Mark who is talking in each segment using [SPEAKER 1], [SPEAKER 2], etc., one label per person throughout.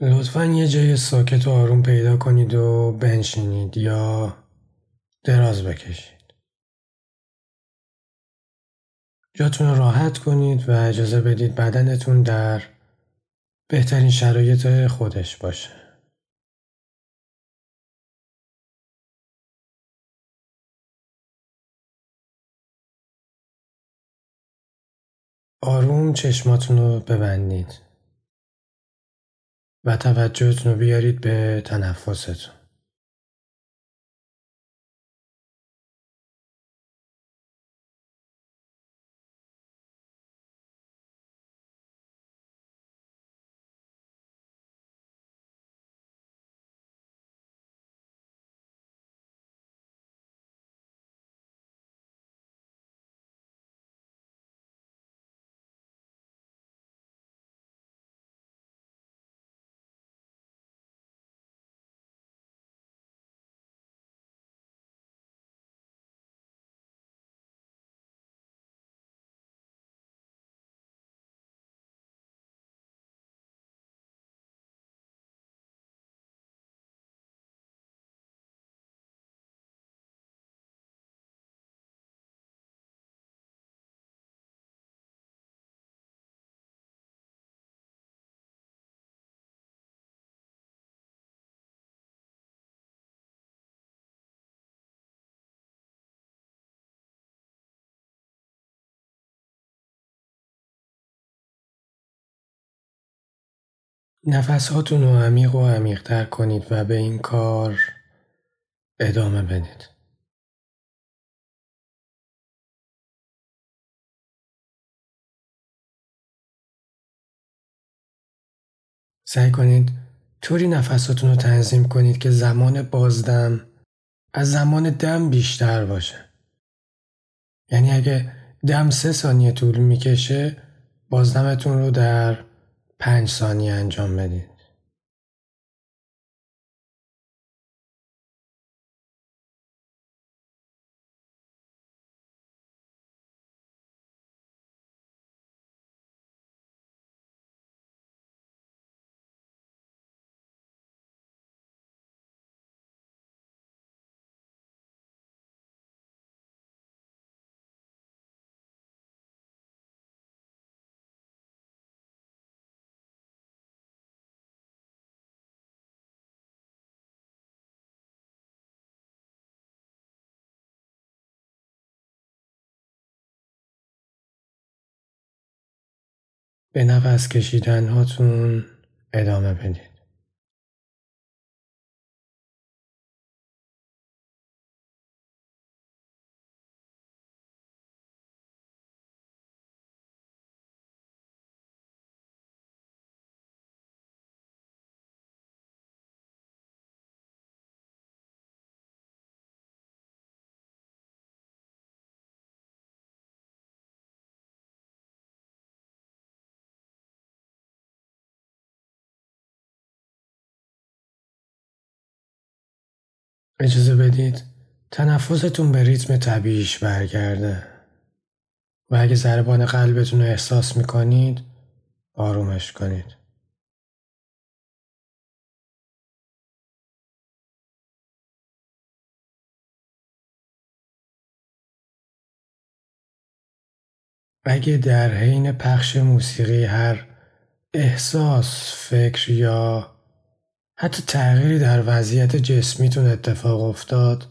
[SPEAKER 1] لطفا یه جای ساکت و آروم پیدا کنید و بنشینید یا دراز بکشید. جاتون راحت کنید و اجازه بدید بدنتون در بهترین شرایط خودش باشه. آروم چشماتون رو ببندید. و توجهتون رو بیارید به تنفستون. نفساتون رو عمیق و عمیقتر کنید و به این کار ادامه بدید. سعی کنید طوری نفساتون رو تنظیم کنید که زمان بازدم از زمان دم بیشتر باشه. یعنی اگه دم سه ثانیه طول می‌کشه بازدمتون رو در پنج ثانیه انجام بدید. به نفس کشیدن هاتون ادامه بدید. اجازه بدید تنفستون به ریتم طبیعیش برگرده و اگه ضربان قلبتون رو احساس می‌کنید آرومش کنید. اگه در حین پخش موسیقی هر احساس، فکر یا حتی تغییری در وضعیت جسمیتون اتفاق افتاد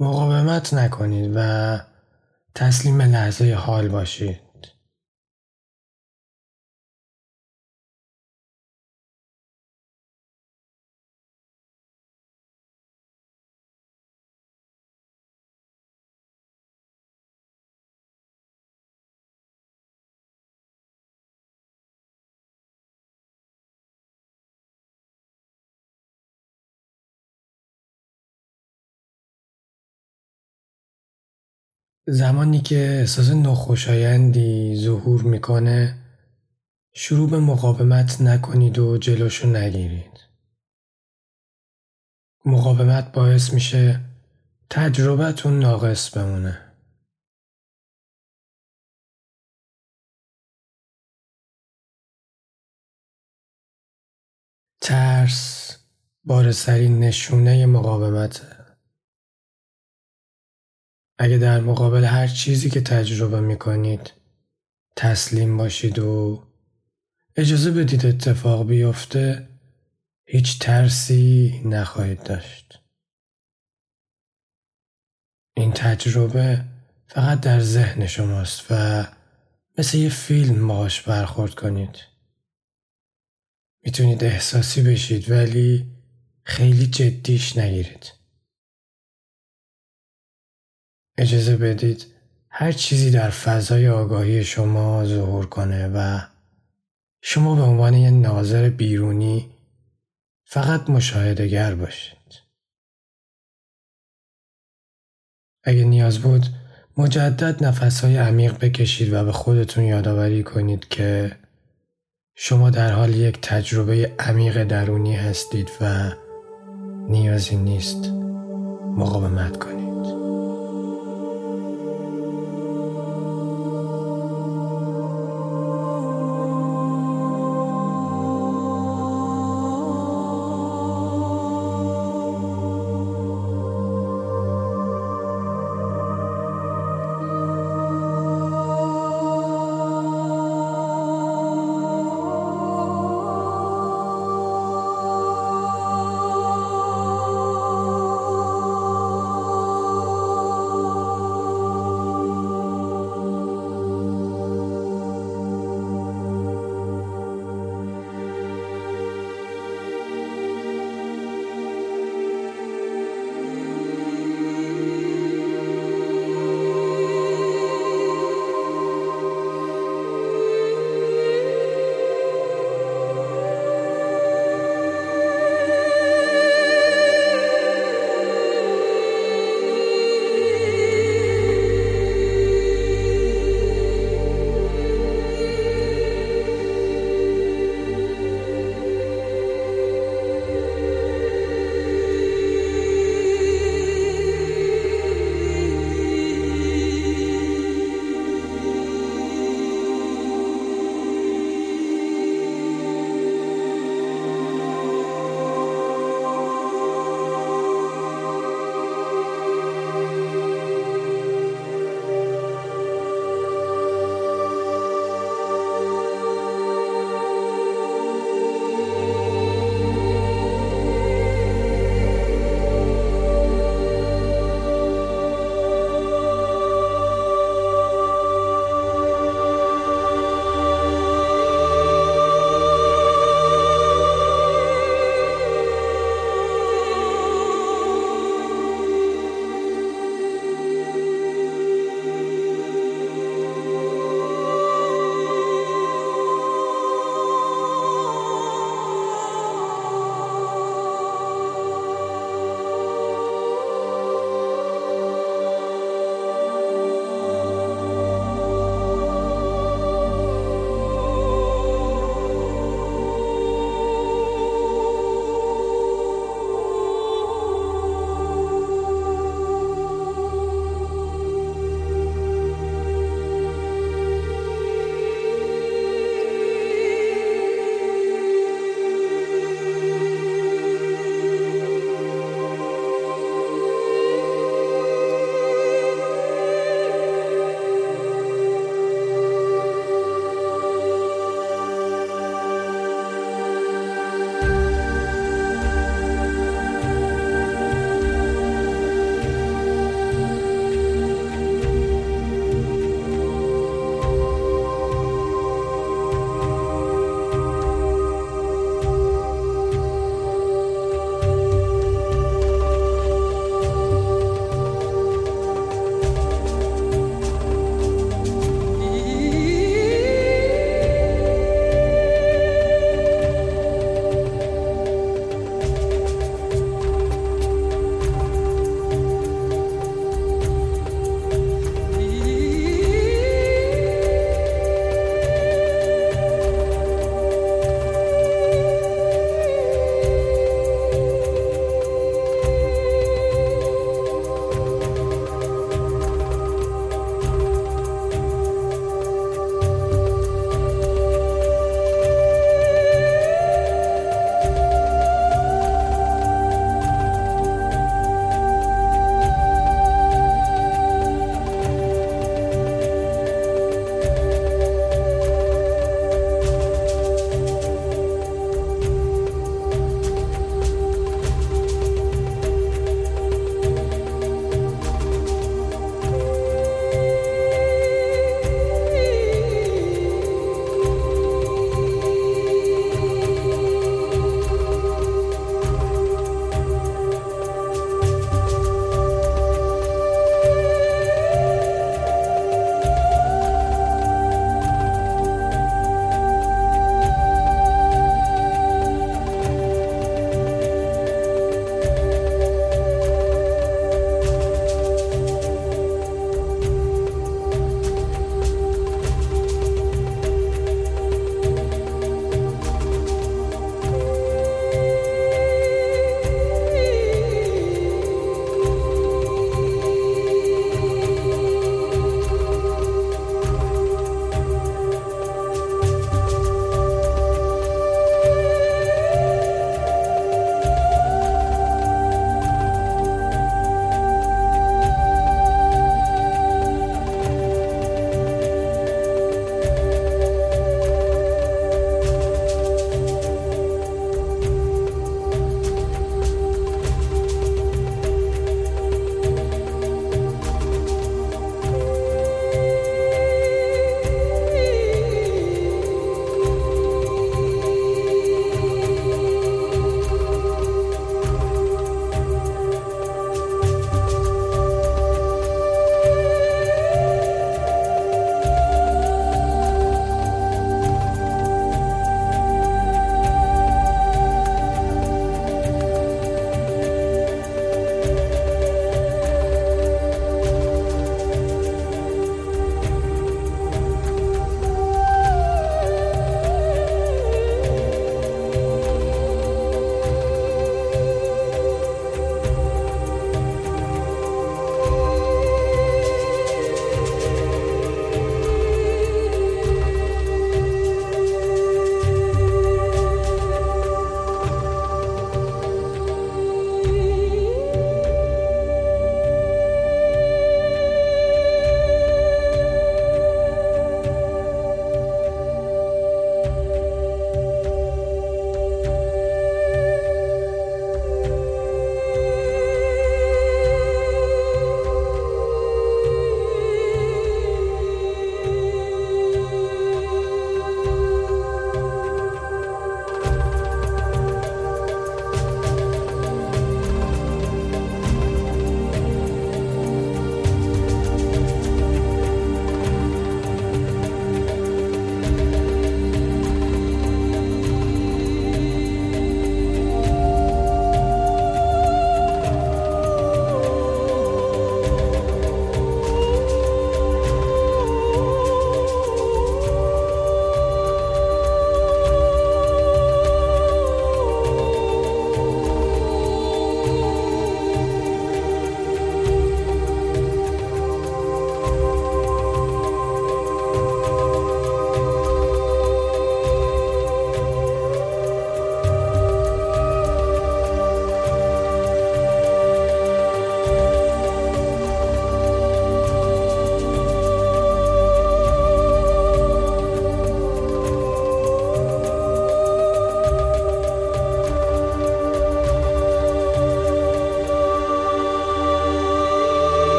[SPEAKER 1] مقاومت نکنید و تسلیم لحظه حال باشید. زمانی که احساس نخوشایندی ظهور می‌کنه شروع به مقاومت نکنید و جلوشو نگیرید. مقاومت باعث میشه تجربتون ناقص بمونه. ترس بارسرین نشونه مقاومته. اگه در مقابل هر چیزی که تجربه می‌کنید تسلیم باشید و اجازه بدید اتفاق بیفته هیچ ترسی نخواهید داشت. این تجربه فقط در ذهن شماست و مثل یه فیلم باش برخورد کنید. می‌تونید احساسی بشید ولی خیلی جدیش نگیرید. اجازه بدید هر چیزی در فضای آگاهی شما ظهور کنه و شما به عنوان یه ناظر بیرونی فقط مشاهدگر باشید. اگه نیاز بود مجدد نفسهای عمیق بکشید و به خودتون یادآوری کنید که شما در حال یک تجربه عمیق درونی هستید و نیازی نیست مقاومت کنید.